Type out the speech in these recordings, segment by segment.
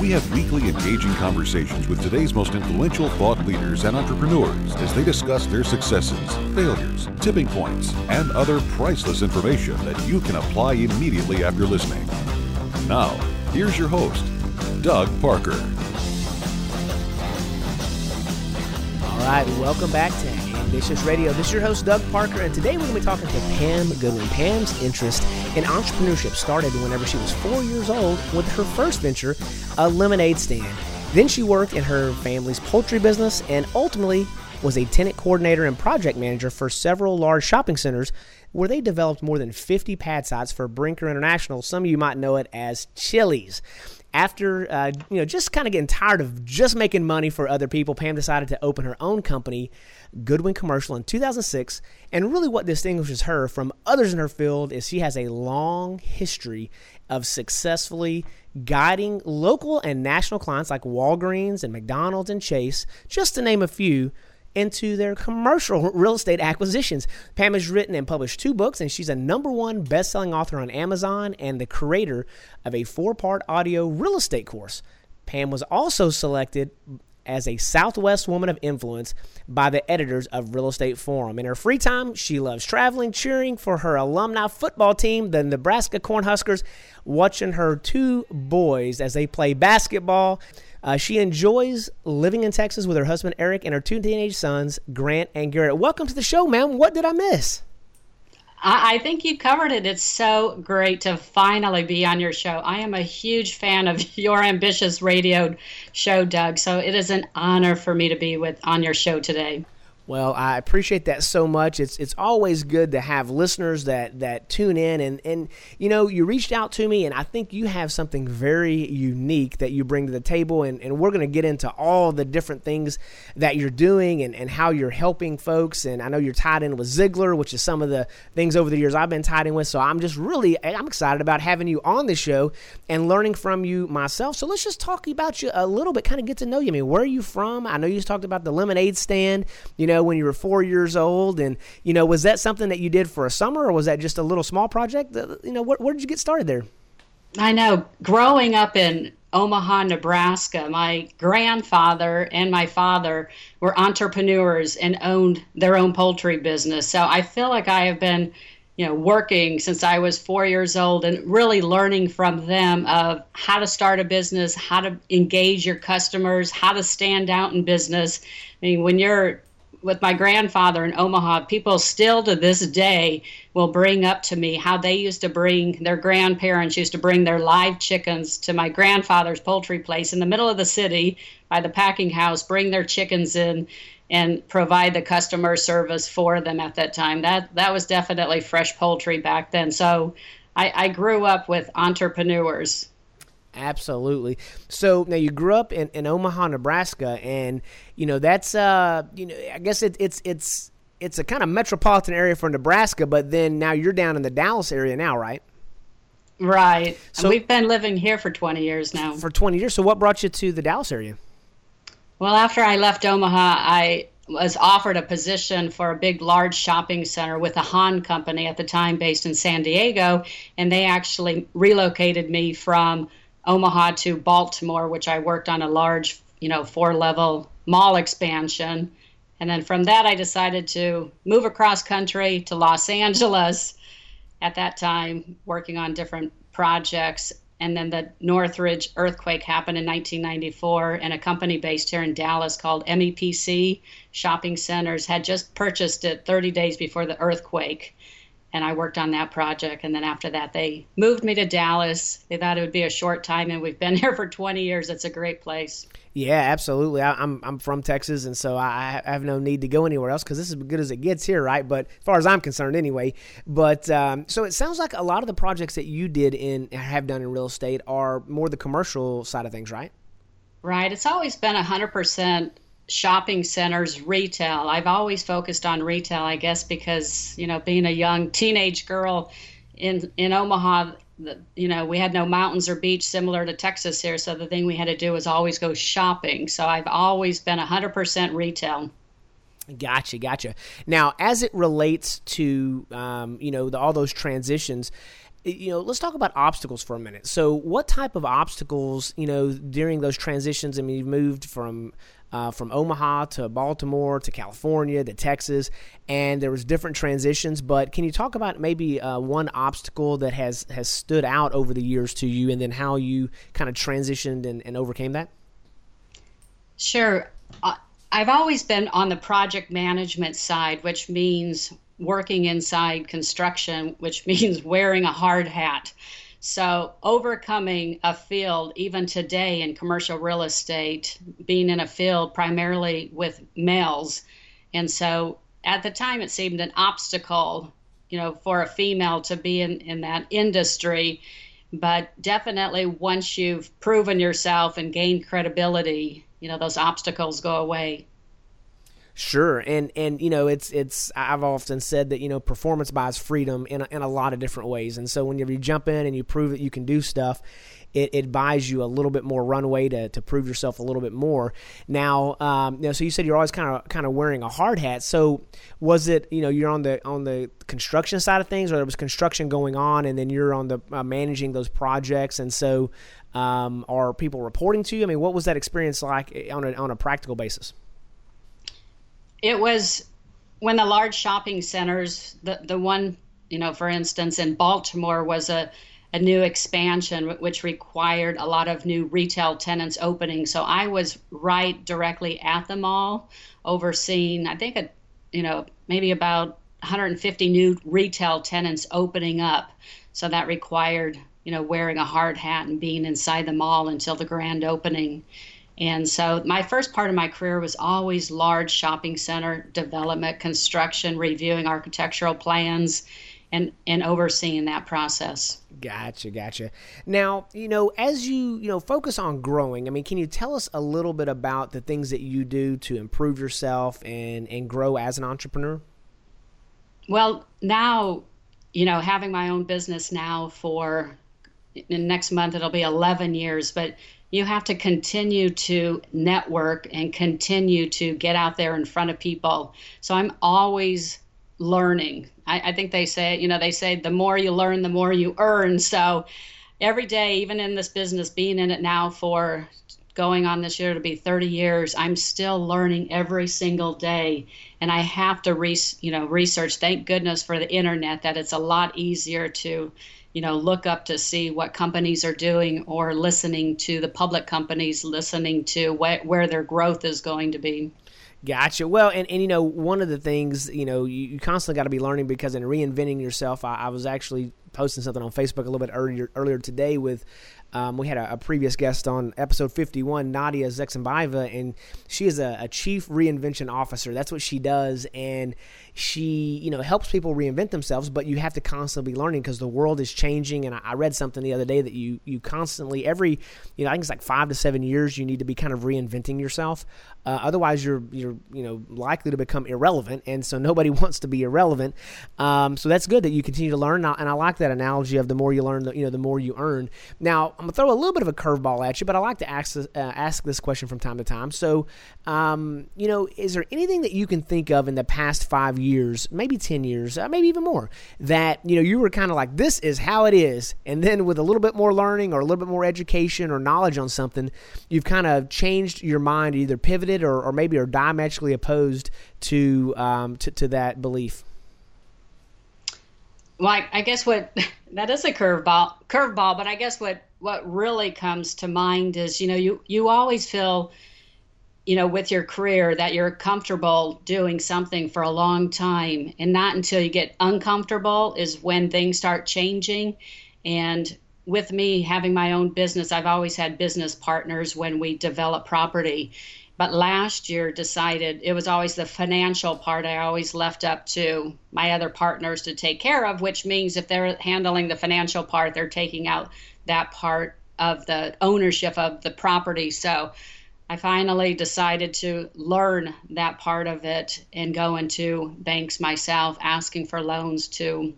We have weekly engaging conversations with today's most influential thought leaders and entrepreneurs as they discuss their successes, failures, tipping points, and other priceless information that you can apply immediately after listening. Now, here's your host, Doug Parker. All right, welcome back to Ambitious Radio. This is your host, Doug Parker, and today we're going to be talking to Pam Goodwin. Pam's interest in entrepreneurship started whenever she was four years old with her first venture, a lemonade stand. Then she worked in her family's poultry business and ultimately was a tenant coordinator and project manager for several large shopping centers where they developed more than 50 pad sites for Brinker International. Some of you might know it as Chili's after uh, you know just kind of getting tired of just making money for other people pam decided to open her own company goodwin commercial in 2006 and really what distinguishes her from others in her field is she has a long history of successfully guiding local and national clients like walgreens and mcdonald's and chase just to name a few into their commercial real estate acquisitions. Pam has written and published two books, and she's a number one best-selling author on Amazon and the creator of a four-part audio real estate course. Pam was also selected as a Southwest Woman of Influence by the editors of Real Estate Forum. In her free time, she loves traveling, cheering for her alumni football team, the Nebraska Cornhuskers, watching her two boys as they play basketball. Uh, she enjoys living in Texas with her husband Eric and her two teenage sons, Grant and Garrett. Welcome to the show, ma'am. What did I miss? I, I think you covered it. It's so great to finally be on your show. I am a huge fan of your ambitious radio show, Doug. So it is an honor for me to be with on your show today. Well, I appreciate that so much. It's it's always good to have listeners that that tune in and and you know, you reached out to me and I think you have something very unique that you bring to the table and, and we're gonna get into all the different things that you're doing and, and how you're helping folks and I know you're tied in with Ziglar, which is some of the things over the years I've been tied in with. So I'm just really I'm excited about having you on the show and learning from you myself. So let's just talk about you a little bit, kind of get to know you. I mean, where are you from? I know you just talked about the lemonade stand, you know know, when you were four years old? And, you know, was that something that you did for a summer or was that just a little small project? You know, where, where did you get started there? I know. Growing up in Omaha, Nebraska, my grandfather and my father were entrepreneurs and owned their own poultry business. So I feel like I have been you know working since i was four years old and really learning from them of how to start a business how to engage your customers how to stand out in business i mean when you're with my grandfather in Omaha, people still to this day will bring up to me how they used to bring their grandparents used to bring their live chickens to my grandfather's poultry place in the middle of the city by the packing house, bring their chickens in and provide the customer service for them at that time. That that was definitely fresh poultry back then. So I, I grew up with entrepreneurs. Absolutely. So now you grew up in, in Omaha, Nebraska, and you know that's uh you know I guess it, it's it's it's a kind of metropolitan area for Nebraska, but then now you're down in the Dallas area now, right? Right. So and we've been living here for 20 years now. For 20 years. So what brought you to the Dallas area? Well, after I left Omaha, I was offered a position for a big, large shopping center with a Hahn company at the time based in San Diego, and they actually relocated me from Omaha to Baltimore, which I worked on a large, you know, four level mall expansion. And then from that, I decided to move across country to Los Angeles at that time, working on different projects. And then the Northridge earthquake happened in 1994, and a company based here in Dallas called MEPC Shopping Centers had just purchased it 30 days before the earthquake and I worked on that project. And then after that, they moved me to Dallas. They thought it would be a short time, and we've been here for 20 years. It's a great place. Yeah, absolutely. I, am I'm, I'm from Texas, and so I, have no need to go anywhere else because this is as good as it gets here, right? But as far as I'm concerned, anyway. But um, so it sounds like a lot of the projects that you did in have done in real estate are more the commercial side of things, right? Right. It's always been 100% shopping centers, retail. I've always focused on retail, I guess, because you know, being a young teenage girl in in Omaha, the, you know, we had no mountains or beach similar to Texas here, so the thing we had to do was always go shopping. So I've always been 100% retail. Gotcha, gotcha. Now, as it relates to um, you know the, all those transitions, you know, let's talk about obstacles for a minute. So, what type of obstacles, you know, during those transitions? I mean, you've moved from uh, from Omaha to Baltimore to California to Texas, and there was different transitions. But can you talk about maybe uh, one obstacle that has has stood out over the years to you, and then how you kind of transitioned and, and overcame that? Sure. Uh, I've always been on the project management side, which means working inside construction, which means wearing a hard hat. So, overcoming a field, even today in commercial real estate, being in a field primarily with males. And so, at the time, it seemed an obstacle, you know, for a female to be in, in that industry. But definitely, once you've proven yourself and gained credibility, you know those obstacles go away Sure, and and you know it's it's I've often said that you know performance buys freedom in a, in a lot of different ways, and so whenever you jump in and you prove that you can do stuff, it, it buys you a little bit more runway to, to prove yourself a little bit more. Now, um, you know, so you said you're always kind of kind of wearing a hard hat. So was it you know you're on the on the construction side of things, or there was construction going on, and then you're on the uh, managing those projects, and so um, are people reporting to you? I mean, what was that experience like eh, on a, on a practical basis? It was when the large shopping centers, the, the one, you know, for instance, in Baltimore was a, a new expansion which required a lot of new retail tenants opening. So I was right directly at the mall overseeing, I think, a, you know, maybe about 150 new retail tenants opening up. So that required you know, wearing a hard hat and being inside the mall until the grand opening. And so my first part of my career was always large shopping center development, construction, reviewing architectural plans, and, and overseeing that process. Gotcha, gotcha. Now, you know, as you, you know, focus on growing, I mean, can you tell us a little bit about the things that you do to improve yourself and, and grow as an entrepreneur? Well, now, you know, having my own business now for next month it'll be 11 years but you have to continue to network and continue to get out there in front of people. So i'm always learning. I, I, think they say you know they say the more you learn the more you earn. So every day even in this business being in it now for going on this year to be 30 years i'm still learning every single day. And i have to re- you know research. Thank goodness for the internet that it's a lot easier to you know look up to see what companies are doing or listening to the public companies listening to wh- where their growth is going to be Gotcha. Well, and, and you know, one of the things, you know, you, you constantly got to be learning because in reinventing yourself, I, I, was actually posting something on Facebook a little bit earlier earlier today with um, we had a, a, previous guest on episode 51, Nadya Zhexembayeva, and she is a, a, chief reinvention officer. That's what she does, and she, you know, helps people reinvent themselves. But you have to constantly be learning because the world is changing. And I, I, read something the other day that you you constantly every, you know, I think it's like five to seven years you need to be kind of reinventing yourself. Uh, otherwise, you're you're you know likely to become irrelevant, and so nobody wants to be irrelevant. Um, so that's good that you continue to learn, and I, and I like that analogy of the more you learn, the, you know, the more you earn. Now I'm gonna throw a little bit of a curveball at you, but I like to ask uh, ask this question from time to time. So, um, you know, is there anything that you can think of in the past five years, maybe ten years, uh, maybe even more, that you know you were kind of like, this is how it is, and then with a little bit more learning or a little bit more education or knowledge on something, you've kind of changed your mind, either pivoted or, or maybe are diametrically opposed to um, to, to that belief. Well, I, I guess what that is a curveball, curveball. But I guess what what really comes to mind is, you know, you you always feel, you know, with your career that you're comfortable doing something for a long time, and not until you get uncomfortable is when things start changing. And with me having my own business, I've always had business partners when we develop property but last year decided it was always the financial part I always left up to my other partners to take care of, which means if they're handling the financial part, they're taking out that part of the ownership of the property. So I finally decided to learn that part of it and go into banks myself, asking for loans to,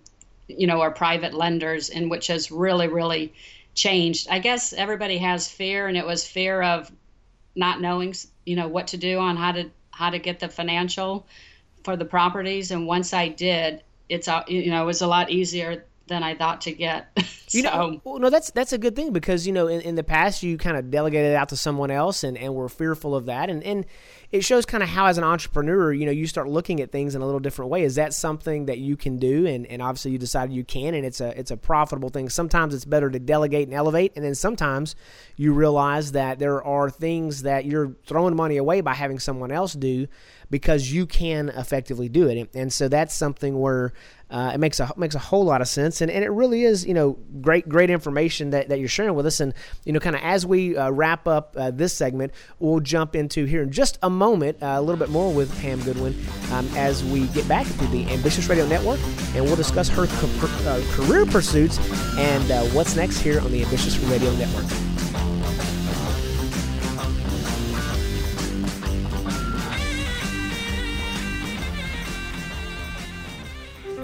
you know, our private lenders, and which has really, really changed. I guess everybody has fear, and it was fear of not knowing, you know, what to do on how to how to get the financial for the properties. And once I did, it's uh, you know, it was a lot easier than I thought to get. You know, well, no, that's that's a good thing because you know in, in the past you kind of delegated it out to someone else and, and were fearful of that and and it shows kind of how as an entrepreneur you know you start looking at things in a little different way. Is that something that you can do and, and obviously you decided you can and it's a it's a profitable thing. Sometimes it's better to delegate and elevate and then sometimes you realize that there are things that you're throwing money away by having someone else do because you can effectively do it. And so that's something where uh, it makes a makes a whole lot of sense, and, and it really is you know great great information that, that you're sharing with us. And you know, kind of as we uh, wrap up uh, this segment, we'll jump into here in just a moment uh, a little bit more with Pam Goodwin um, as we get back to the Ambitious Radio Network, and we'll discuss her uh, career pursuits and uh, what's next here on the Ambitious Radio Network.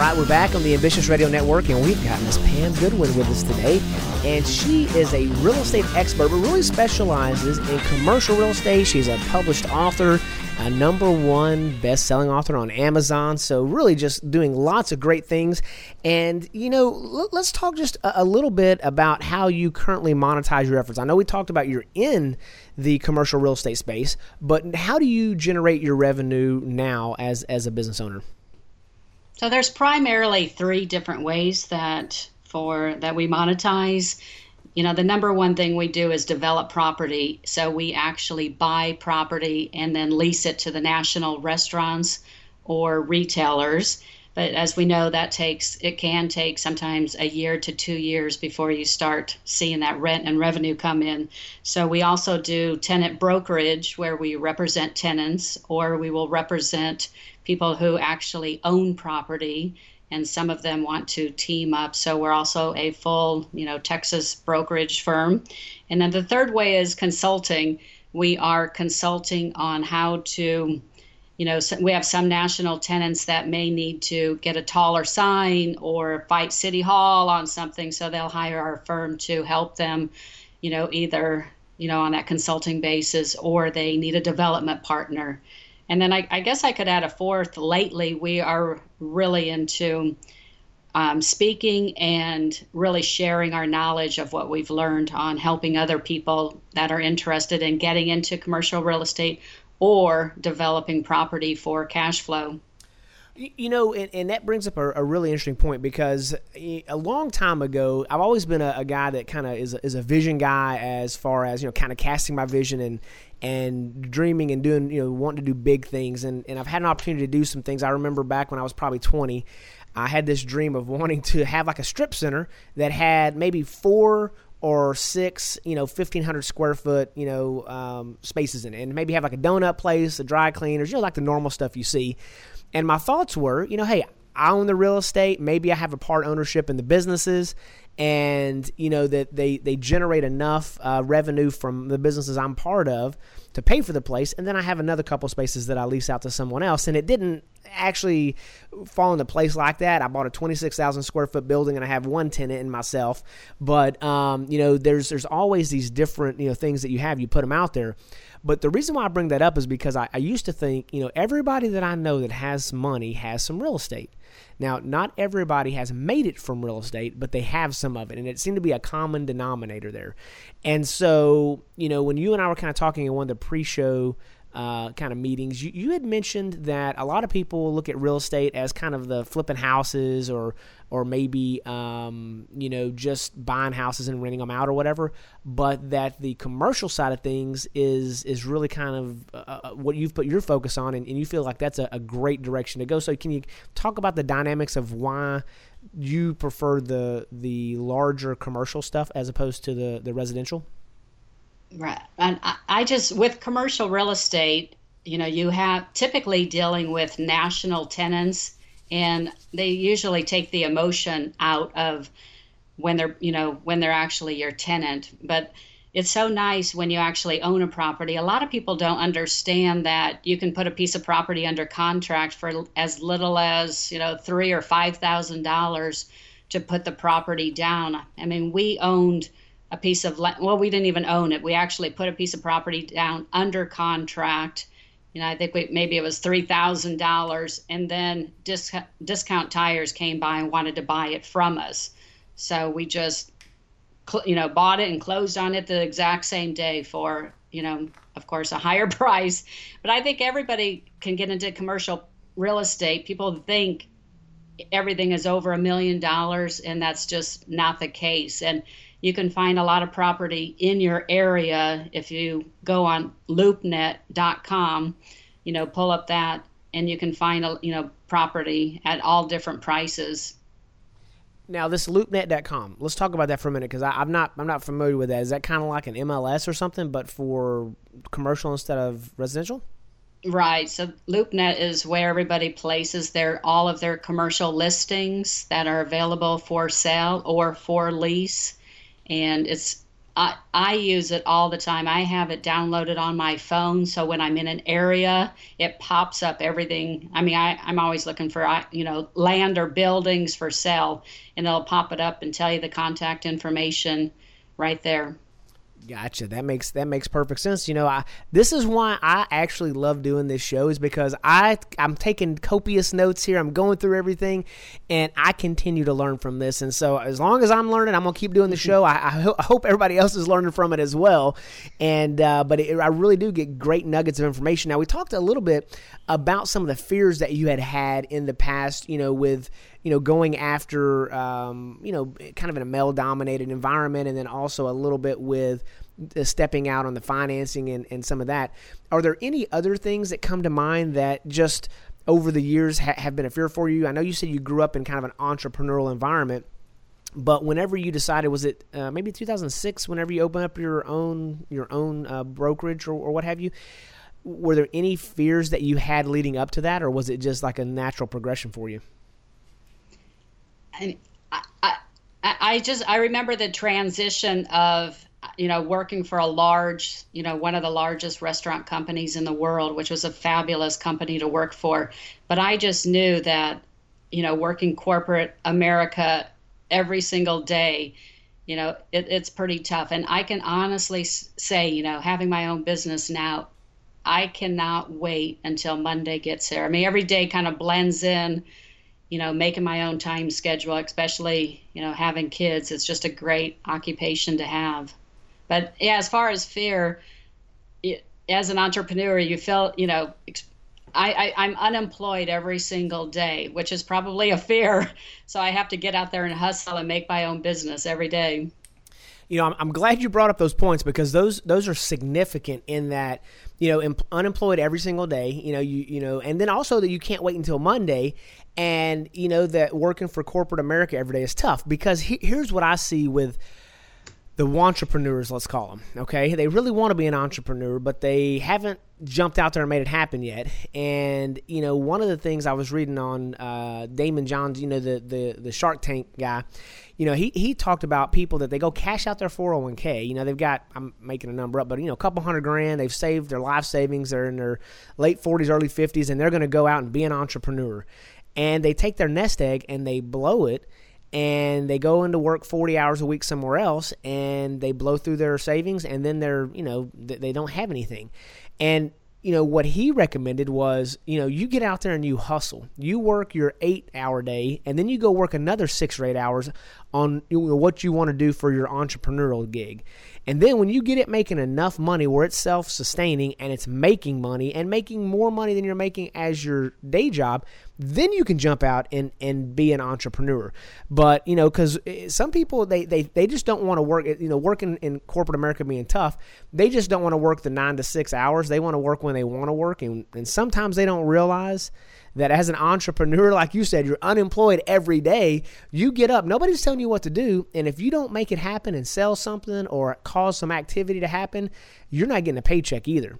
Right, we're back on the Ambitious Radio Network, and we've got Miss Pam Goodwin with us today. And she is a real estate expert, but really specializes in commercial real estate. She's a published author, a number one best selling author on Amazon. So, really, just doing lots of great things. And, you know, let's talk just a, little bit about how you currently monetize your efforts. I know we talked about you're in the commercial real estate space, but how do you generate your revenue now as, as a business owner? So there's primarily three different ways that for that we monetize. You know, the number one thing we do is develop property. So we actually buy property and then lease it to the national restaurants or retailers. But as we know, that takes it can take sometimes a year to two years before you start seeing that rent and revenue come in. So we also do tenant brokerage where we represent tenants or we will represent people who actually own property and some of them want to team up. So we're also a full, you know, Texas brokerage firm. And then the third way is consulting. We are consulting on how to, you know, we have some national tenants that may need to get a taller sign or fight City Hall on something. So they'll hire our firm to help them, you know, either, you know, on that consulting basis or they need a development partner and then I, I guess I could add a fourth. Lately, we are really into um, speaking and really sharing our knowledge of what we've learned on helping other people that are interested in getting into commercial real estate or developing property for cash flow. You know, and, and that brings up a, a, really interesting point because a long time ago, I've always been a, a guy that kind of is, is a vision guy as far as, you know, kind of casting my vision and, and dreaming and doing, you know, wanting to do big things. And, and I've had an opportunity to do some things. I remember back when I was probably 20, I had this dream of wanting to have like a strip center that had maybe four or six, you know, 1,500 square foot, you know, um, spaces in it. And maybe have like a donut place, a dry cleaners, you know, like the normal stuff you see. And my thoughts were, you know, hey, I own the real estate. Maybe I have a part ownership in the businesses. And you know that they they generate enough uh, revenue from the businesses I'm part of to pay for the place, and then I have another couple spaces that I lease out to someone else, and it didn't actually fall into place like that. I bought a 26,000 square foot building and I have one tenant in myself, but um, you know, there's there's always these different you know things that you have. You put them out there. But the reason why I bring that up is because I, I used to think, you know, everybody that I know that has money has some real estate. Now, not everybody has made it from real estate, but they have some of it, and it seemed to be a common denominator there. And so, you know, when you and I were kind of talking in one of the pre-show uh, kind of meetings, you, you had mentioned that a lot of people look at real estate as kind of the flipping houses or or maybe um, you know just buying houses and renting them out or whatever, but that the commercial side of things is is really kind of uh, uh, what you've put your focus on, and, and you feel like that's a, a great direction to go. So can you talk about the dynamics of why? You prefer the the larger commercial stuff as opposed to the the residential. Right. And I just, with commercial real estate, you know, you have typically dealing with national tenants, and they usually take the emotion out of when they're, you know, when they're actually your tenant. But it's so nice when you actually own a property. A lot of people don't understand that you can put a piece of property under contract for as little as, you know, three or five thousand dollars to put the property down. I mean, we owned a piece of land. Well, we didn't even own it. We actually put a piece of property down under contract. You know, I think we, maybe it was three thousand dollars, and then disc, discount tires came by and wanted to buy it from us. So we just, you know, bought it and closed on it the exact same day for, you know, of course, a higher price. But I think everybody can get into commercial real estate. People think everything is over a million dollars, and that's just not the case. And you can find a lot of property in your area. If you go on loopnet.com you know pull up that and you can find a you know property at all different prices. Now this loopnet.com let's talk about that for a minute because i'm not i'm not familiar with that. Is that kind of like an mls or something but for commercial instead of residential? Right. So LoopNet is where everybody places their all of their commercial listings that are available for sale or for lease and it's I, I use it all the time. I have it downloaded on my phone, so when I'm in an area, it pops up everything. I mean, I, I'm always looking for you know land or buildings for sale, and it'll pop it up and tell you the contact information right there. Gotcha. That makes that makes perfect sense. You know, I this is why I actually love doing this show is because I I'm taking copious notes here. I'm going through everything, and I continue to learn from this. And so as long as I'm learning, I'm gonna keep doing the show. I, I, ho- I hope everybody else is learning from it as well. And uh, but it, I really do get great nuggets of information. Now we talked a little bit about some of the fears that you had had in the past. You know, with you know, going after, um, you know, kind of in a male dominated environment, and then also a little bit with stepping out on the financing and, and some of that. Are there any other things that come to mind that just over the years ha- have been a fear for you? I know you said you grew up in kind of an entrepreneurial environment. But whenever you decided, was it uh, maybe 2006? Whenever you opened up your own your own uh, brokerage or, or what have you, were there any fears that you had leading up to that, or was it just like a natural progression for you? I, I, I just I remember the transition of you know working for a large you know one of the largest restaurant companies in the world which was a fabulous company to work for. But i just knew that you know working corporate america every single day you know it, it's pretty tough. And i can honestly say you know having my own business now i cannot wait until monday gets here. I mean every day kind of blends in you know, making my own time schedule, especially, you know, having kids, it's just a great occupation to have. But yeah, as far as fear, it, as an entrepreneur, you feel, you know, I, I, am unemployed every single day, which is probably a fear. So I have to get out there and hustle and make my own business every day. You know, I'm, I'm glad you brought up those points because those those are significant in that you know, em- unemployed every single day, you know, you you know, and then also that you can't wait until Monday, and you know that working for corporate America every day is tough because he- here's what I see with the entrepreneurs, let's call them. Okay, they really want to be an entrepreneur, but they haven't jumped out there and made it happen yet. And you know, one of the things I was reading on uh, Daymond Johns, you know, the the the Shark Tank guy, you know, he he talked about people that they go cash out their 401k. You know, they've got I'm making a number up, but you know, a couple hundred grand. They've saved their life savings. They're in their late 40s, early 50s, and they're going to go out and be an entrepreneur. And they take their nest egg and they blow it and they go into work 40 hours a week somewhere else and they blow through their savings and then they're you know they don't have anything and you know what he recommended was you know you get out there and you hustle. You work your eight hour day and then you go work another six or eight hours on you know, what you want to do for your entrepreneurial gig and then when you get it making enough money where it's self sustaining and it's making money and making more money than you're making as your day job, then you can jump out and, and be an entrepreneur. But, you know, because eh, some people, they, they, they just don't want to work, you know, working in corporate America being tough, they just don't want to work the nine to six hours. They want to work when they want to work. And, and sometimes they don't realize that as an entrepreneur, like you said, you're unemployed every day. You get up, nobody's telling you what to do. And if you don't make it happen and sell something or cause some activity to happen, you're not getting a paycheck either.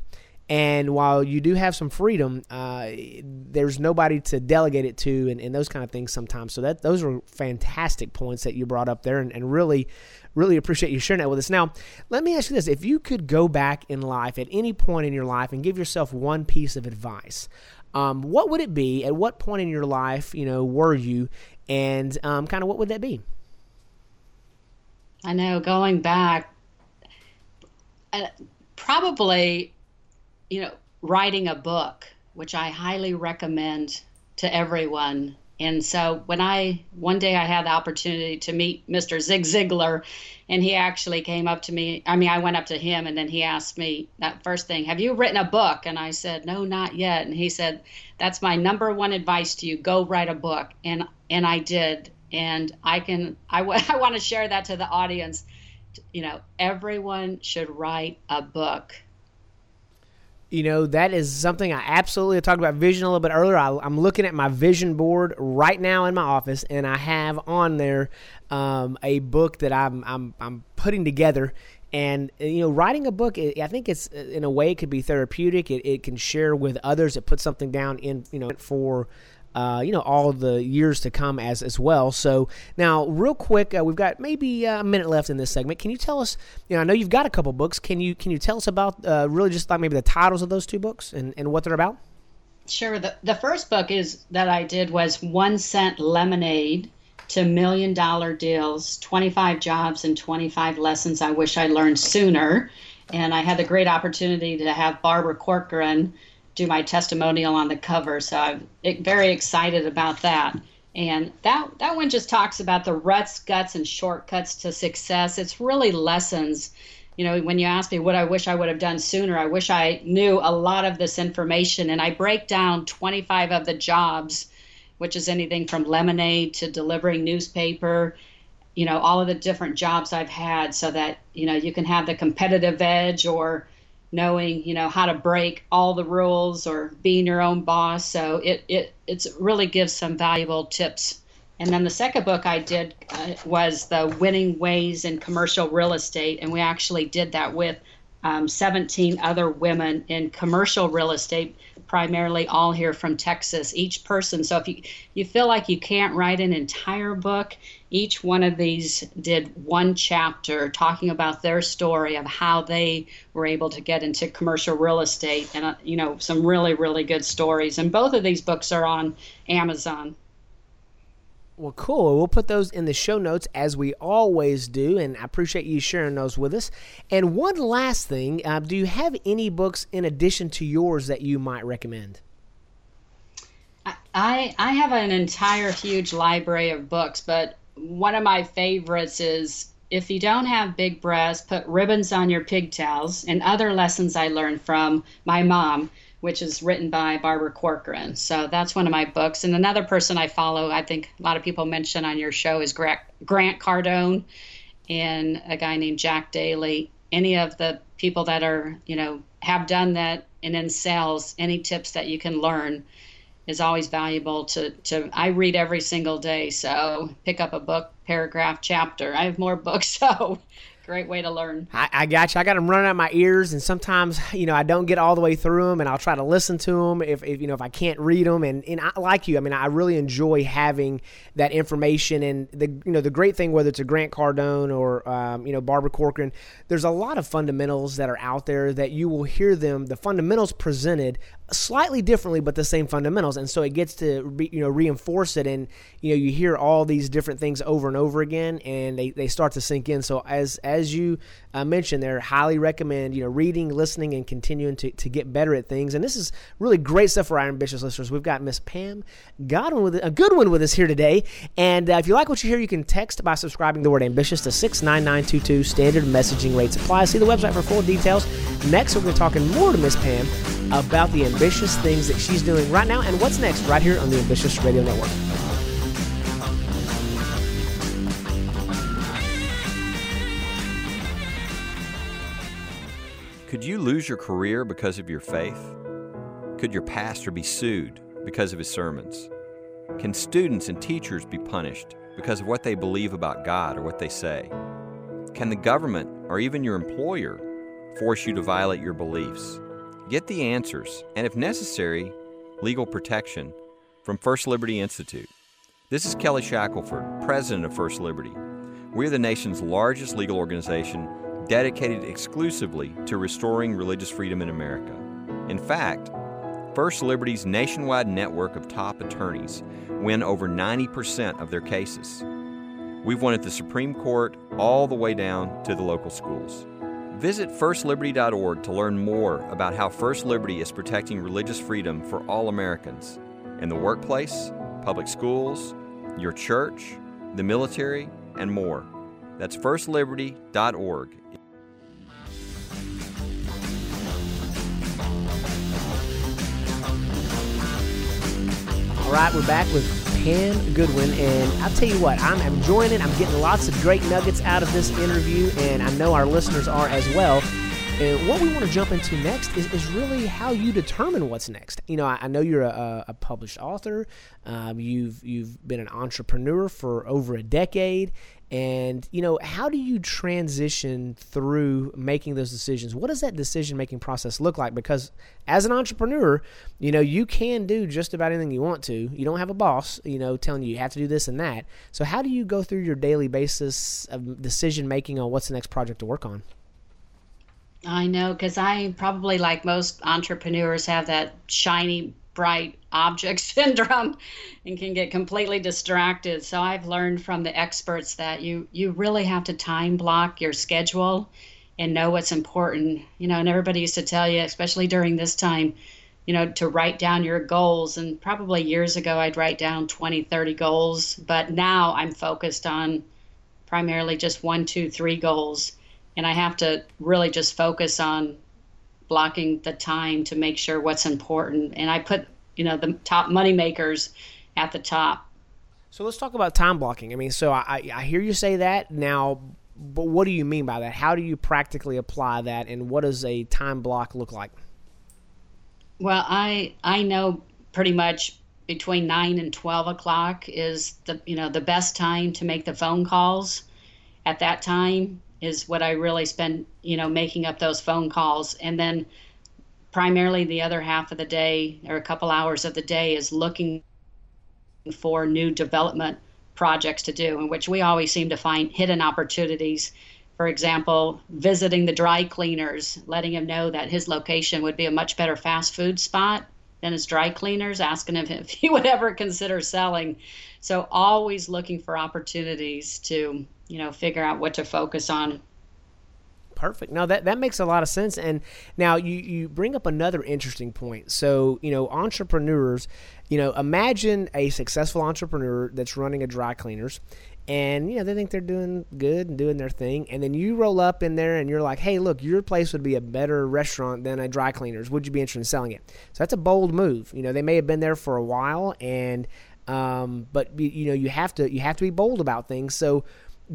And while you do have some freedom, uh, there's nobody to delegate it to and, and, those kind of things sometimes. So that those are fantastic points that you brought up there and, and really, really appreciate you sharing that with us. Now, let me ask you this. If you could go back in life at any point in your life and give yourself one piece of advice, um, what would it be? At what point in your life, you know, were you, and um, kind of what would that be? I know going back, uh, probably, you know, writing a book, which I highly recommend to everyone. And so when I one day I had the opportunity to meet Mr. Zig Ziglar, and he actually came up to me. I mean, I went up to him, and then he asked me that first thing, "Have you written a book?" And I said, "No, not yet." And he said, "That's my number one advice to you: go write a book." And and I did, and I can I, w- I want to share that to the audience. You know, everyone should write a book you know that is something i absolutely talked about vision a little bit earlier. I, am looking at my vision board right now in my office and i have on there um, a book that I'm, I'm i'm putting together. And you know writing a book i think it's in a way it could be therapeutic. It, it can share with others. It puts something down in you know for uh, you know all the years to come as as well. So now, real quick, uh, we've got maybe uh, a minute left in this segment. Can you tell us? You know, I know you've got a couple books. Can you can you tell us about uh, really just like maybe the titles of those two books and and what they're about? Sure. The the first book is that I did was One Cent Lemonade to Million Dollar Deals: Twenty Five Jobs and Twenty Five Lessons I Wish I Learned Sooner. And I had the great opportunity to have Barbara Corcoran do my testimonial on the cover. So I'm very excited about that. And that that one just talks about the ruts, guts, and shortcuts to success. It's really lessons. You know, when you ask me what I wish I would have done sooner, I wish I knew a lot of this information. And I break down 25 of the jobs, which is anything from lemonade to delivering newspaper, you know, all of the different jobs I've had so that, you know, you can have the competitive edge or knowing you know how to break all the rules or being your own boss. So it it it's really gives some valuable tips. And then the second book i did uh, was the winning ways in commercial real estate. And we actually did that with um, 17 other women in commercial real estate primarily all here from texas each person. So if you you feel like you can't write an entire book each one of these did one chapter talking about their story of how they were able to get into commercial real estate and uh, you know some really really good stories and both of these books are on amazon well, cool. We'll put those in the show notes as we always do, and I appreciate you sharing those with us. And one last thing uh, do you have any books in addition to yours that you might recommend? I, I have an entire huge library of books, but one of my favorites is if you don't have big breasts, put ribbons on your pigtails, and other lessons I learned from my mom, which is written by Barbara Corcoran. So that's one of my books. And another person I follow, I think a lot of people mention on your show, is Grant, Cardone and a guy named Jack Daly. Any of the people that are, you know, have done that and in sales, any tips that you can learn is always valuable to, to I read every single day. So pick up a book, paragraph, chapter. I have more books, so great way to learn. I, I got you. I got them running out my ears, and sometimes you know I don't get all the way through them, and I'll try to listen to them if, if you know if I can't read them. And and I, like you, I mean, I really enjoy having that information. And the you know the great thing, whether it's a Grant Cardone or um, you know Barbara Corcoran, there's a lot of fundamentals that are out there that you will hear them the fundamentals presented slightly differently but the same fundamentals. And so it gets to re, you know reinforce it. And you know you hear all these different things over and over again and they, they start to sink in. So as as you uh, mentioned there highly recommend you know reading listening and continuing to, to get better at things. And this is really great stuff for our ambitious listeners. We've got miss pam goodwin with a good one with us here today. And uh, if you like what you hear you can text by subscribing the word ambitious to 69922 standard messaging rates apply. See the website for full details. Next we're going to be talking more to miss pam about the ambitious things that she's doing right now and what's next right here on the Ambitious Radio Network. Could you lose your career because of your faith? Could your pastor be sued because of his sermons? Can students and teachers be punished because of what they believe about God or what they say? Can the government or even your employer force you to violate your beliefs? Get the answers, and if necessary, legal protection from First Liberty Institute. This is Kelly Shackelford, president of First Liberty. We're the nation's largest legal organization dedicated exclusively to restoring religious freedom in America. In fact, First Liberty's nationwide network of top attorneys win over 90% of their cases. We've won at the Supreme Court all the way down to the local schools. Visit firstliberty.org to learn more about how First Liberty is protecting religious freedom for all Americans in the workplace, public schools, your church, the military, and more. That's firstliberty.org. All right, we're back with Pam Goodwin, and I'll tell you what, I'm enjoying it. I'm getting lots of great nuggets out of this interview, and I know our listeners are as well. And what we want to jump into next is, is really how you determine what's next. You know, I, I know you're a, a published author. Um, you've you've been an entrepreneur for over a decade, and, you know, how do you transition through making those decisions? What does that decision making process look like? Because as an entrepreneur, you know, you can do just about anything you want to. You don't have a boss, you know, telling you you have to do this and that. So, how do you go through your daily basis of decision making on what's the next project to work on? I know because I probably, like most entrepreneurs, have that shiny bright object syndrome and can get completely distracted. So I've learned from the experts that you you really have to time block your schedule and know what's important. You know, and everybody used to tell you, especially during this time, you know, to write down your goals. And probably years ago, I'd write down 20, 30 goals. But now I'm focused on primarily just one, two, three goals. And I have to really just focus on blocking the time to make sure what's important. And I put, you know, the top money makers at the top. So let's talk about time blocking. I mean, so I, I hear you say that now, but what do you mean by that? How do you practically apply that, and what does a time block look like? Well, I I know pretty much between nine and twelve o'clock is the you know the best time to make the phone calls. At that time, is what I really spend, you know, making up those phone calls. And then primarily the other half of the day or a couple hours of the day is looking for new development projects to do, in which we always seem to find hidden opportunities. For example, visiting the dry cleaners, letting him know that his location would be a much better fast food spot than his dry cleaners, asking him if he would ever consider selling. So, always looking for opportunities to you know figure out what to focus on. Perfect. No that, that makes a lot of sense. And now you, you bring up another interesting point. So you know entrepreneurs you know imagine a successful entrepreneur that's running a dry cleaners and you know they think they're doing good and doing their thing. And then you roll up in there and you're like hey look your place would be a better restaurant than a dry cleaners. Would you be interested in selling it? So that's a bold move. You know they may have been there for a while and um, but you know you have to you have to be bold about things. So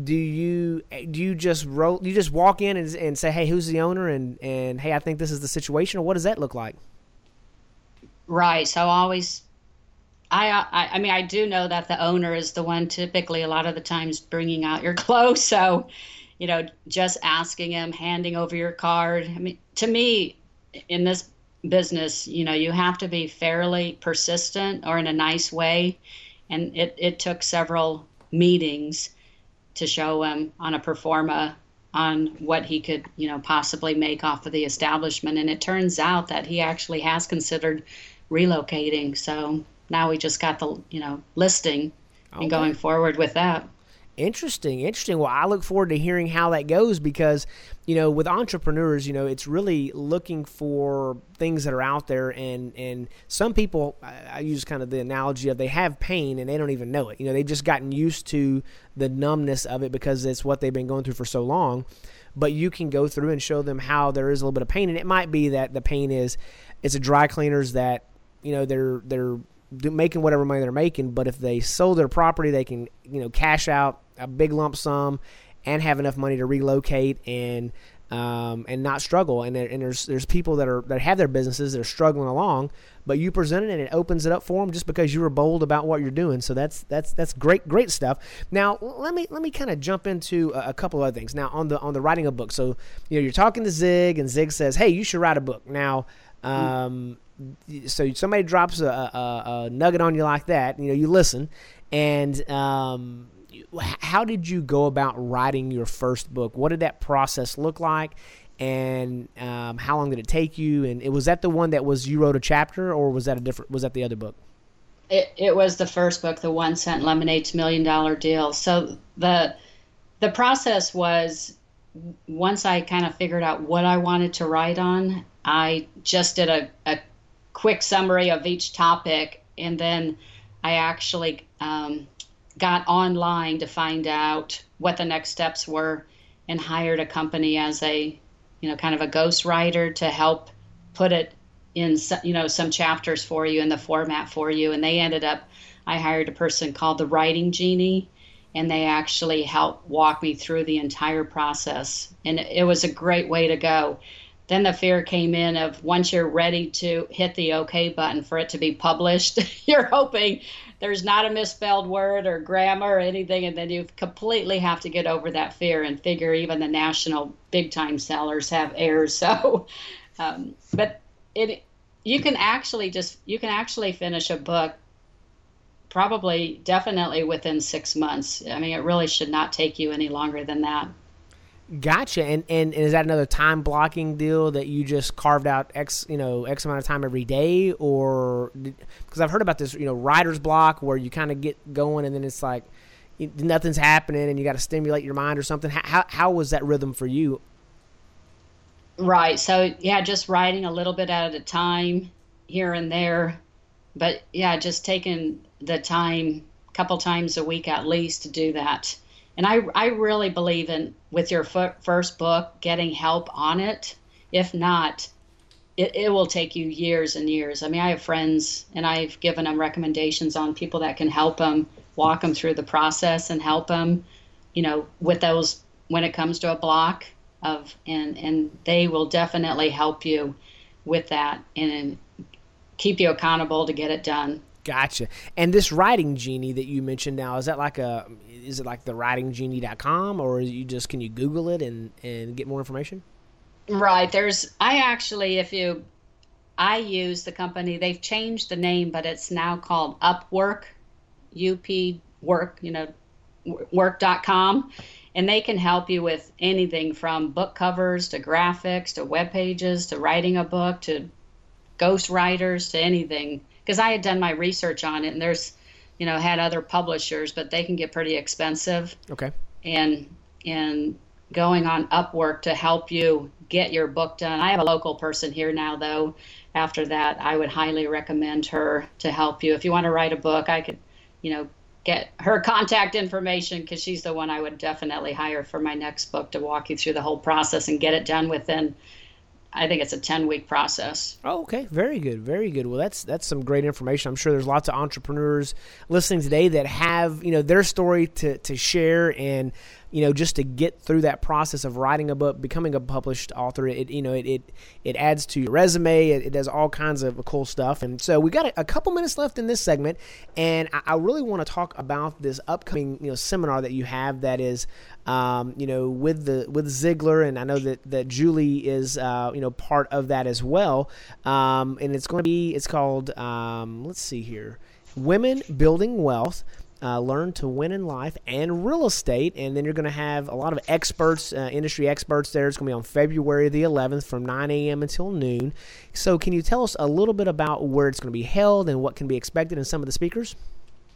do you eh, do you just roll you just walk in and, and say hey who's the owner and and hey i think this is the situation or what does that look like right so always I, I i mean i do know that the owner is the one typically a lot of the times bringing out your clothes so you know, just asking him, handing over your card. I mean, to me, in this business, you know, you have to be fairly persistent or in a nice way. And it, it took several meetings to show him on a pro forma on what he could, you know, possibly make off of the establishment. And it turns out that he actually has considered relocating. So now we just got the, you know, listing okay. and going forward with that. Interesting, interesting. Well, I look forward to hearing how that goes because, you know, with entrepreneurs, you know, it's really looking for things that are out there, and and some people, I, I use kind of the analogy of they have pain and they don't even know it. You know, they've just gotten used to the numbness of it because it's what they've been going through for so long. But you can go through and show them how there is a little bit of pain, and it might be that the pain is it's a dry cleaners that you know they're they're making whatever money they're making, but if they sold their property, they can you know cash out a big lump sum and have enough money to relocate and um, and not struggle. And, there, and there's there's people that are that have their businesses that are struggling along, but you present it and it opens it up for them just because you were bold about what you're doing. So that's that's that's great great stuff. Now let me let me kind of jump into a, a, couple other things. Now on the on the writing a book. So you know you're talking to Zig and Zig says, hey, you should write a book. Now. Um, so somebody drops a, a, a, nugget on you like that, you know, you listen, and um, how did you go about writing your first book? What did that process look like? And um, how long did it take you? And it was that the one that was you wrote a chapter, or was that a different? Was that the other book? It, it was the first book, the One Cent lemonade to Million Dollar Deal. So the the process was once I kind of figured out what I wanted to write on, I just did a, a quick summary of each topic, and then I actually um, got online to find out what the next steps were and hired a company as a you know kind of a ghostwriter to help put it in you know some chapters for you in the format for you. And they ended up i hired a person called the writing genie and they actually helped walk me through the entire process. And it was a great way to go then the fear came in of once you're ready to hit the okay button for it to be published you're hoping there's not a misspelled word or grammar or anything, and then you completely have to get over that fear and figure even the national big time sellers have errors. So, um, but it you can actually just you can actually finish a book probably definitely within six months. I mean, it really should not take you any longer than that. Gotcha. And, and, and is that another time blocking deal that you just carved out x you know x amount of time every day, or because I've heard about this you know writer's block where you kind of get going and then it's like nothing's happening and you got to stimulate your mind or something. How how was that rhythm for you? Right. So yeah, just writing a little bit at a time here and there, but yeah, just taking the time couple times a week at least to do that and I, I really believe in with your first book getting help on it. If not it, it will take you years and years. I mean i have friends and i've given them recommendations on people that can help them walk them through the process and help them you know with those when it comes to a block of and and they will definitely help you with that and keep you accountable to get it done Gotcha. And this writing genie that you mentioned now is that like a is it like the writinggenie.com or you just can you Google it and and get more information? Right. There's I actually if you I use the company they've changed the name but it's now called Upwork, UP work you know work.com and they can help you with anything from book covers to graphics to web pages to writing a book to ghost writers to anything because I had done my research on it, and there's, you know, had other publishers, but they can get pretty expensive. Okay. And and going on Upwork to help you get your book done. I have a local person here now, though. After that, I would highly recommend her to help you. If you want to write a book, I could, you know, get her contact information because she's the one I would definitely hire for my next book to walk you through the whole process and get it done within I think it's a 10 week process. Oh, okay. Very good. Very good. Well, that's that's some great information. I'm sure there's lots of entrepreneurs listening today that have, you know, their story to, to share and you know, just to get through that process of writing a book, becoming a published author, it you know it it, it adds to your resume. It, it does all kinds of cool stuff. And so we got a, a couple minutes left in this segment, and I, I really want to talk about this upcoming you know seminar that you have that is um, you know, with the with Ziglar, and I know that that Julie is uh, you know part of that as well. Um, and it's going to be it's called um, let's see here, Women Building Wealth. Uh, learn to win in life and real estate. And then you're going to have a lot of experts, uh, industry experts there. It's going to be on February the 11th from 9 a.m. until noon. So, can you tell us a little bit about where it's going to be held and what can be expected in some of the speakers?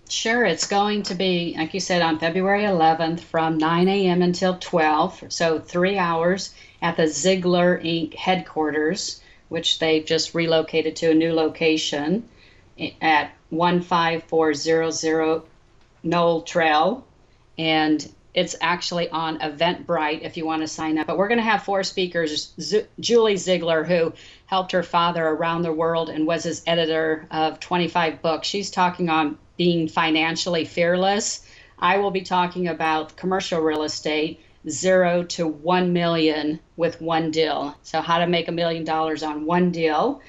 Sure, it's going to be, like you said, on February 11th from 9 a.m. until 12, so three hours at the Ziglar Inc. headquarters, which they've just relocated to a new location at 15400 Knoll Trail. And it's actually on Eventbrite if you want to sign up. But we're going to have four speakers Z- Julie Ziglar, who helped her father around the world and was his editor of 25 books. She's talking on being financially fearless. I will be talking about commercial real estate, zero to one million with one deal. So, how to make a million dollars on one deal.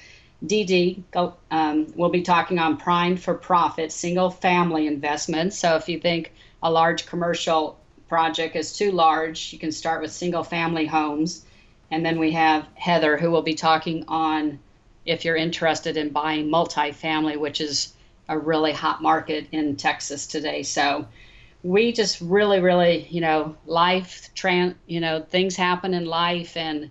DD um, will be talking on prime for profit, single family investments. So, if you think a large commercial project is too large, you can start with single family homes. And then we have Heather, who will be talking on if you're interested in buying multifamily, which is a really hot market in Texas today. So we just really, really, you know, life, tran- you know, things happen in life and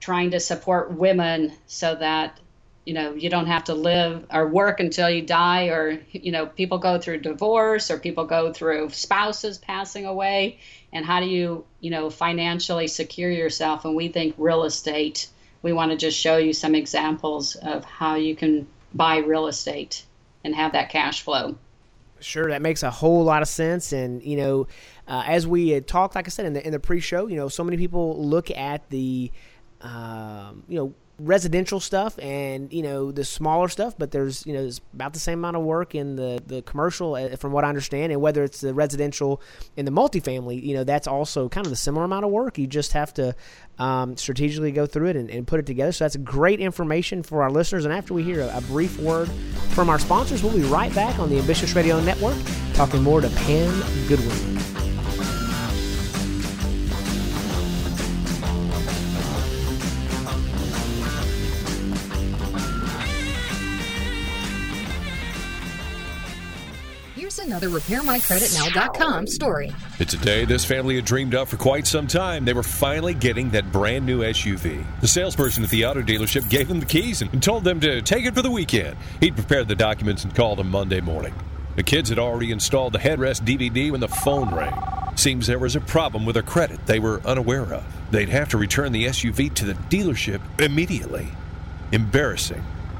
trying to support women so that, you know, you don't have to live or work until you die or, you know, people go through divorce or people go through spouses passing away. And how do you, you know, financially secure yourself? And we think real estate, we want to just show you some examples of how you can buy real estate and have that cash flow. Sure, that makes a whole lot of sense. And you know, uh, as we talked, like I said in the in the pre-show, you know, so many people look at the, um, you know, residential stuff and you know the smaller stuff but there's you know there's about the same amount of work in the the commercial uh, from what i understand. And whether it's the residential in the multifamily you know that's also kind of the similar amount of work. You just have to um, strategically go through it and, and, put it together. So that's great information for our listeners. And after we hear a, a brief word from our sponsors we'll be right back on the ambitious radio network talking more to pam goodwin another RepairMyCreditNow.com story. It's a day this family had dreamed of for quite some time. They were finally getting that brand new SUV. The salesperson at the auto dealership gave them the keys and told them to take it for the weekend. He'd prepared the documents and called them Monday morning. The kids had already installed the headrest DVD when the phone rang. Seems there was a problem with their credit they were unaware of. They'd have to return the SUV to the dealership immediately. Embarrassing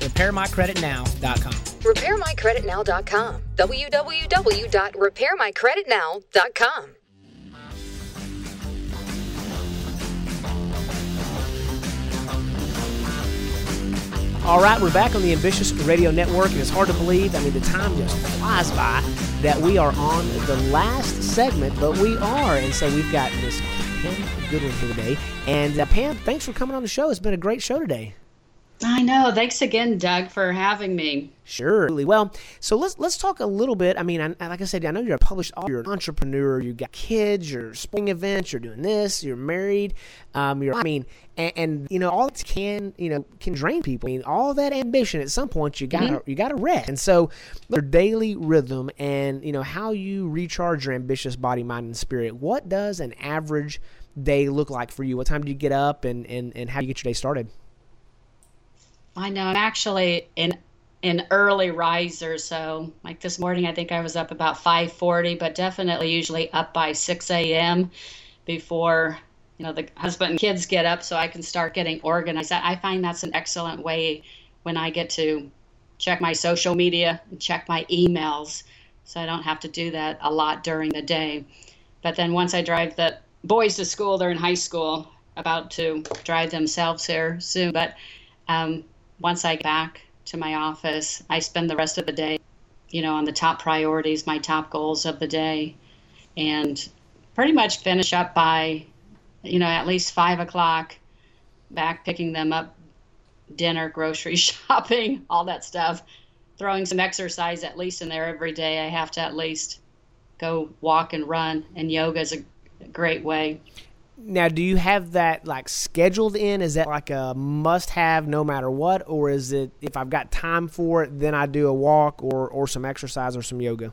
RepairMyCreditNow.com. RepairMyCreditNow.com. www.repairmycreditnow.com. All right, we're back on the Ambitious Radio Network, and it's hard to believe. I mean, the time just flies by that we are on the last segment, but we are. And so we've got this Pam Goodwin here today. And uh, Pam, thanks for coming on the show. It's been a great show today. I know. Thanks again, Doug, for having me. Sure. Well, so let's let's talk a little bit. I mean, I, like I said, I know you're a published author, you're an entrepreneur, you got kids, you're spring events, you're doing this, you're married, um, you're. I mean, and, and you know, all it can you know can drain people. I mean, all that ambition at some point you gotta mm-hmm. you gotta rest. And so, your daily rhythm and you know how you recharge your ambitious body, mind, and spirit. What does an average day look like for you? What time do you get up, and and and how do you get your day started? I know. I'm actually an an early riser, so like this morning, I think I was up about 5:40, but definitely usually up by 6 a.m. before you know the husband and kids get up so I can start getting organized. I find that's an excellent way when I get to check my social media and check my emails, so I don't have to do that a lot during the day. But then once I drive the boys to school, they're in high school, about to drive themselves here soon. But um, once I get back to my office, I spend the rest of the day, you know, on the top priorities, my top goals of the day, and pretty much finish up by, you know, at least five o'clock, back picking them up, dinner, grocery shopping, all that stuff, throwing some exercise at least in there every day. I have to at least go walk and run, and yoga is a great way. Now, do you have that like scheduled in? Is that like a must have no matter what? Or is it if I've got time for it, then I do a walk or, or some exercise or some yoga?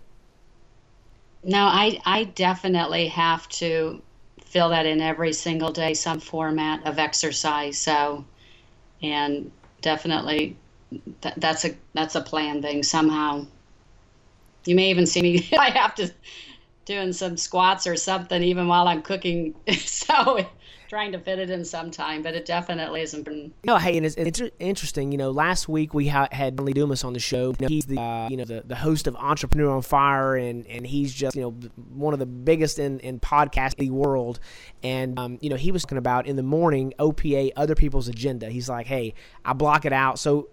No, I, I definitely have to fill that in every single day, some format of exercise. So, and definitely th- that's a, that's a plan thing somehow. You may even see me, I have to doing some squats or something even while I'm cooking. so trying to fit it in sometime, but it definitely is important. No, hey, and it's, it's interesting. You know, last week we ha- had Lee Dumas on the show. You know, he's the uh, you know the, the host of Entrepreneur on Fire, and and he's just you know one of the biggest in in podcasting world. And um, you know, he was talking about in the morning OPA other people's agenda. He's like, hey, I block it out. So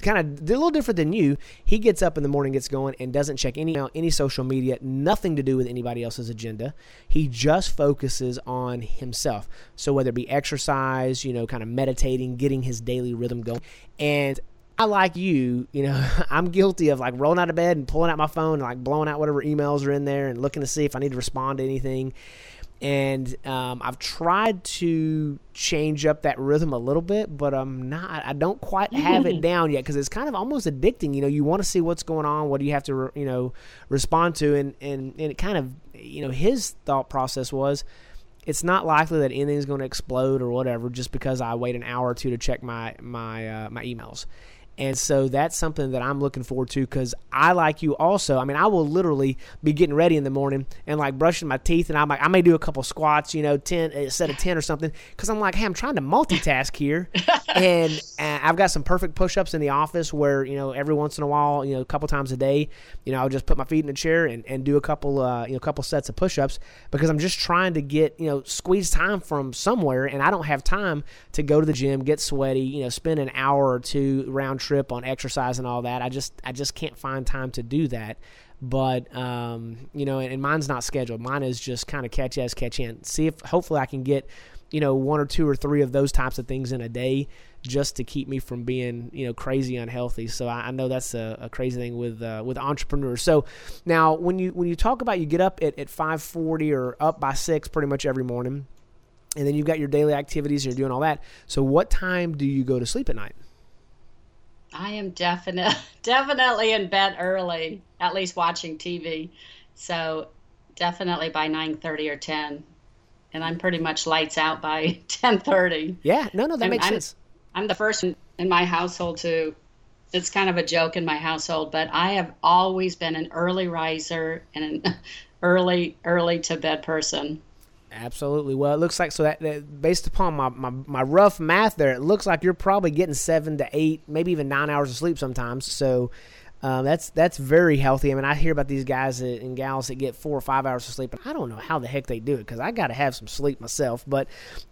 kind of a little different than you. He gets up in the morning, gets going, and doesn't check any any social media, nothing to do with anybody else's agenda. He just focuses on himself. So whether it be exercise, you know, kind of meditating, getting his daily rhythm going. And I like you, you know, I'm guilty of like rolling out of bed and pulling out my phone and like blowing out whatever emails are in there and looking to see if I need to respond to anything. And um, I've tried to change up that rhythm a little bit, but I'm not. I don't quite have it down yet because it's kind of almost addicting. You know, you want to see what's going on. What do you have to, you know, respond to? And and and it kind of, you know, his thought process was, it's not likely that anything's going to explode or whatever just because I wait an hour or two to check my my uh, my emails. And so that's something that I'm looking forward to because I, like you, also. I mean, I will literally be getting ready in the morning and like brushing my teeth, and I'm like, I may do a couple squats, you know, ten a set of ten or something, because I'm like, hey, I'm trying to multitask here, and uh, I've got some perfect push-ups in the office where you know every once in a while, you know, a couple times a day, you know, I'll just put my feet in the chair and, and do a couple, uh, you know, couple sets of push-ups because I'm just trying to get you know squeeze time from somewhere, and I don't have time to go to the gym, get sweaty, you know, spend an hour or two round trip on exercise and all that. I just I just can't find time to do that. But um, you know, and, and mine's not scheduled. Mine is just kind of catch as catch in. See if hopefully I can get you know one or two or three of those types of things in a day just to keep me from being you know crazy unhealthy. So I, I know that's a, a, crazy thing with uh, with entrepreneurs. So now when you when you talk about you get up at, at five forty or up by six pretty much every morning, and then you've got your daily activities, you're doing all that. So what time do you go to sleep at night? I am definitely definitely in bed early, at least watching TV. So definitely by nine thirty or ten, and I'm pretty much lights out by ten thirty. Yeah, no, no, that I'm, makes I'm, sense. I'm the first in my household to. It's kind of a joke in my household, but I have always been an early riser and an early early to bed person. Absolutely. Well, it looks like so that, that, based upon my, my, my rough math there, it looks like you're probably getting seven to eight, maybe even nine hours of sleep sometimes. So um, that's that's very healthy. I mean, I hear about these guys that, and gals that get four or five hours of sleep, and I don't know how the heck they do it because I got to have some sleep myself. But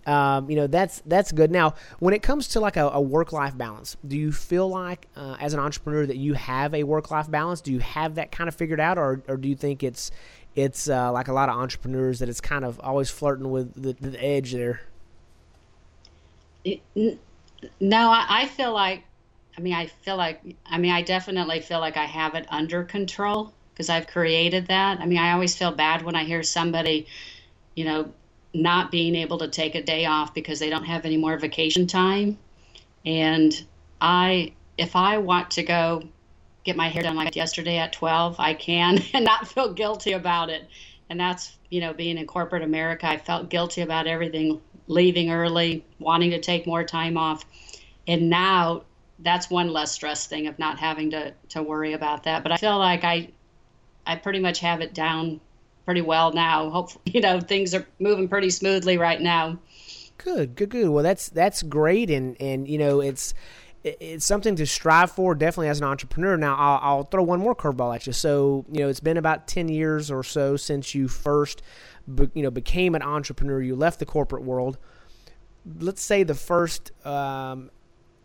um, you know, that's that's good. Now, when it comes to like a, a work life balance, do you feel like uh, as an entrepreneur that you have a work life balance? Do you have that kind of figured out, or or do you think it's it's uh, like a lot of entrepreneurs that it's kind of always flirting with the, the edge there. No, I feel like, I mean, I feel like, I mean, I definitely feel like I have it under control because I've created that. I mean, I always feel bad when I hear somebody, you know, not being able to take a day off because they don't have any more vacation time. And I, if I want to go get my hair done like yesterday at 12, I can and not feel guilty about it. And that's, you know, being in corporate America, I felt guilty about everything, leaving early, wanting to take more time off. And now that's one less stress thing of not having to, to worry about that. But I feel like I, I pretty much have it down pretty well now. Hopefully, you know, things are moving pretty smoothly right now. Good, good, good. Well, that's that's great, and and you know it's it's something to strive for definitely as an entrepreneur. Now, I'll, I'll throw one more curveball at you. So, you know, it's been about 10 years or so since you first, you know, became an entrepreneur. You left the corporate world. Let's say the first um,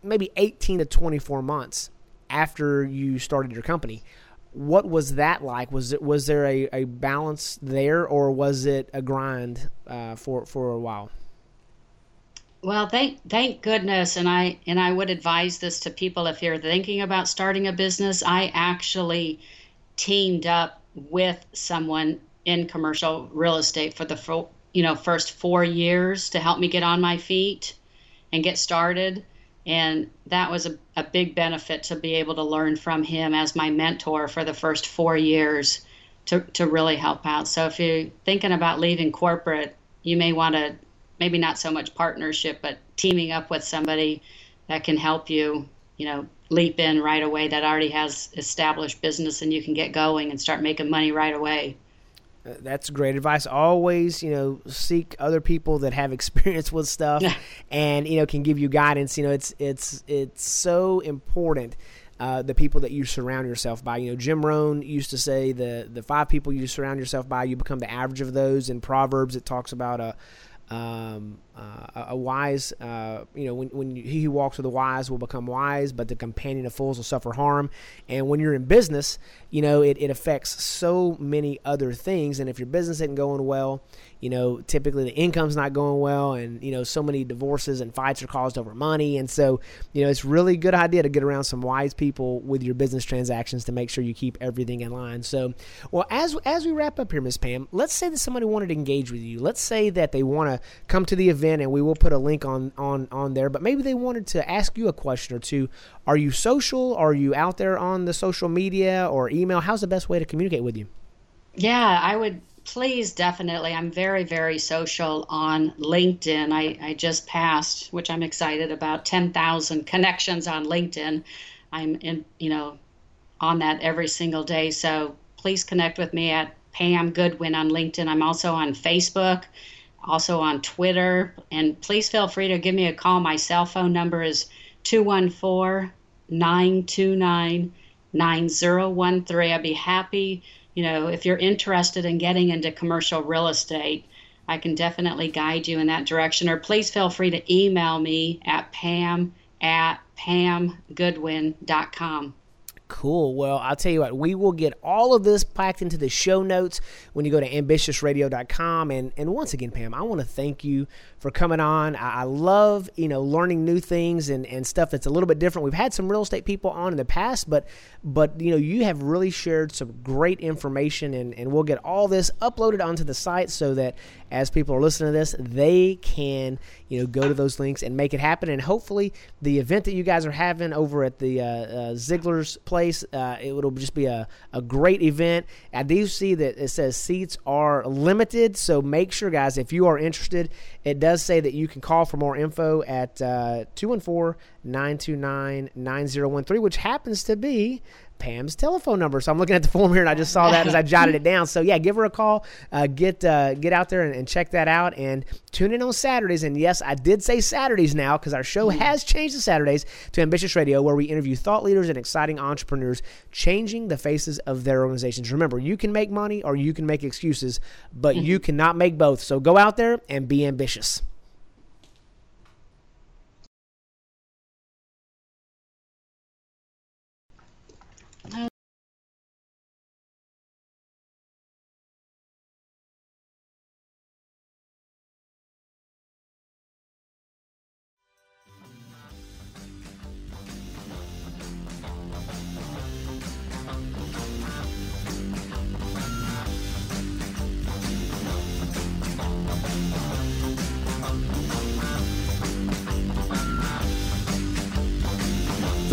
maybe 18 to 24 months after you started your company. What was that like? Was it was there a, a balance there, or was it a grind uh, for for a while? Well, thank thank goodness, and I and I would advise this to people if you're thinking about starting a business. I actually teamed up with someone in commercial real estate for the you know first four years to help me get on my feet and get started, and that was a, a big benefit to be able to learn from him as my mentor for the first four years to to really help out. So if you're thinking about leaving corporate, you may want to maybe not so much partnership, but teaming up with somebody that can help you, you know, leap in right away that already has established business and you can get going and start making money right away. That's great advice. Always, you know, seek other people that have experience with stuff and you know can give you guidance. You know, it's it's it's so important. Uh, the people that you surround yourself by. You know, Jim Rohn used to say the the five people you surround yourself by, you become the average of those. In Proverbs, it talks about a um, uh, a wise, uh, you know, when, when he walks with the wise will become wise, but the companion of fools will suffer harm. And when you're in business, you know, it, it affects so many other things. And if your business isn't going well, you know, typically the income's not going well, and you know, so many divorces and fights are caused over money, and so you know, it's really a good idea to get around some wise people with your business transactions to make sure you keep everything in line. So, well, as as we wrap up here, Miss Pam, let's say that somebody wanted to engage with you. Let's say that they want to come to the event, and we will put a link on on on there. But maybe they wanted to ask you a question or two. Are you social? Are you out there on the social media or email? How's the best way to communicate with you? Yeah, I would please definitely. I'm very very social on linkedin. I, I just passed which i'm excited about 10000 connections on linkedin. I'm in you know on that every single day. So please connect with me at pam goodwin on linkedin. I'm also on facebook also on twitter. And please feel free to give me a call. My cell phone number is 214 929 9013 i'd be happy you know, if you're interested in getting into commercial real estate, I can definitely guide you in that direction. Or please feel free to email me at pam at pamgoodwin.com. Cool. Well, I'll tell you what, we will get all of this packed into the show notes when you go to ambitiousradio.com. And, and once again, Pam, I want to thank you for coming on. I, I, love, you know, learning new things and, and stuff that's a little bit different. We've had some real estate people on in the past, but, but you know, you have really shared some great information, and, and we'll get all this uploaded onto the site so that as people are listening to this, they can, you know, go to those links and make it happen. And hopefully, the event that you guys are having over at the uh, uh, Ziglar's place, uh, it will just be a, a great event. I do see that it says seats are limited, so make sure, guys, if you are interested, it does say that you can call for more info at uh, 214 929 9013, which happens to be Pam's telephone number. So I'm looking at the form here, and I just saw that as I jotted it down. So yeah, give her a call. Uh, get uh, get out there and, and, check that out, and tune in on Saturdays. And yes, I did say Saturdays now because our show mm. has changed to Saturdays to Ambitious Radio, where we interview thought leaders and exciting entrepreneurs changing the faces of their organizations. Remember, you can make money or you can make excuses, but you cannot make both. So go out there and be ambitious.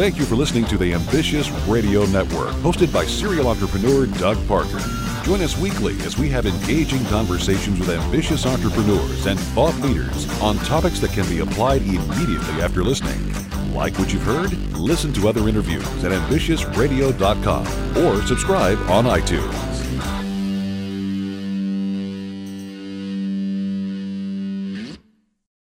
Thank you for listening to the Ambitious Radio Network, hosted by serial entrepreneur Doug Parker. Join us weekly as we have engaging conversations with ambitious entrepreneurs and thought leaders on topics that can be applied immediately after listening. Like what you've heard? Listen to other interviews at ambitiousradio.com or subscribe on iTunes.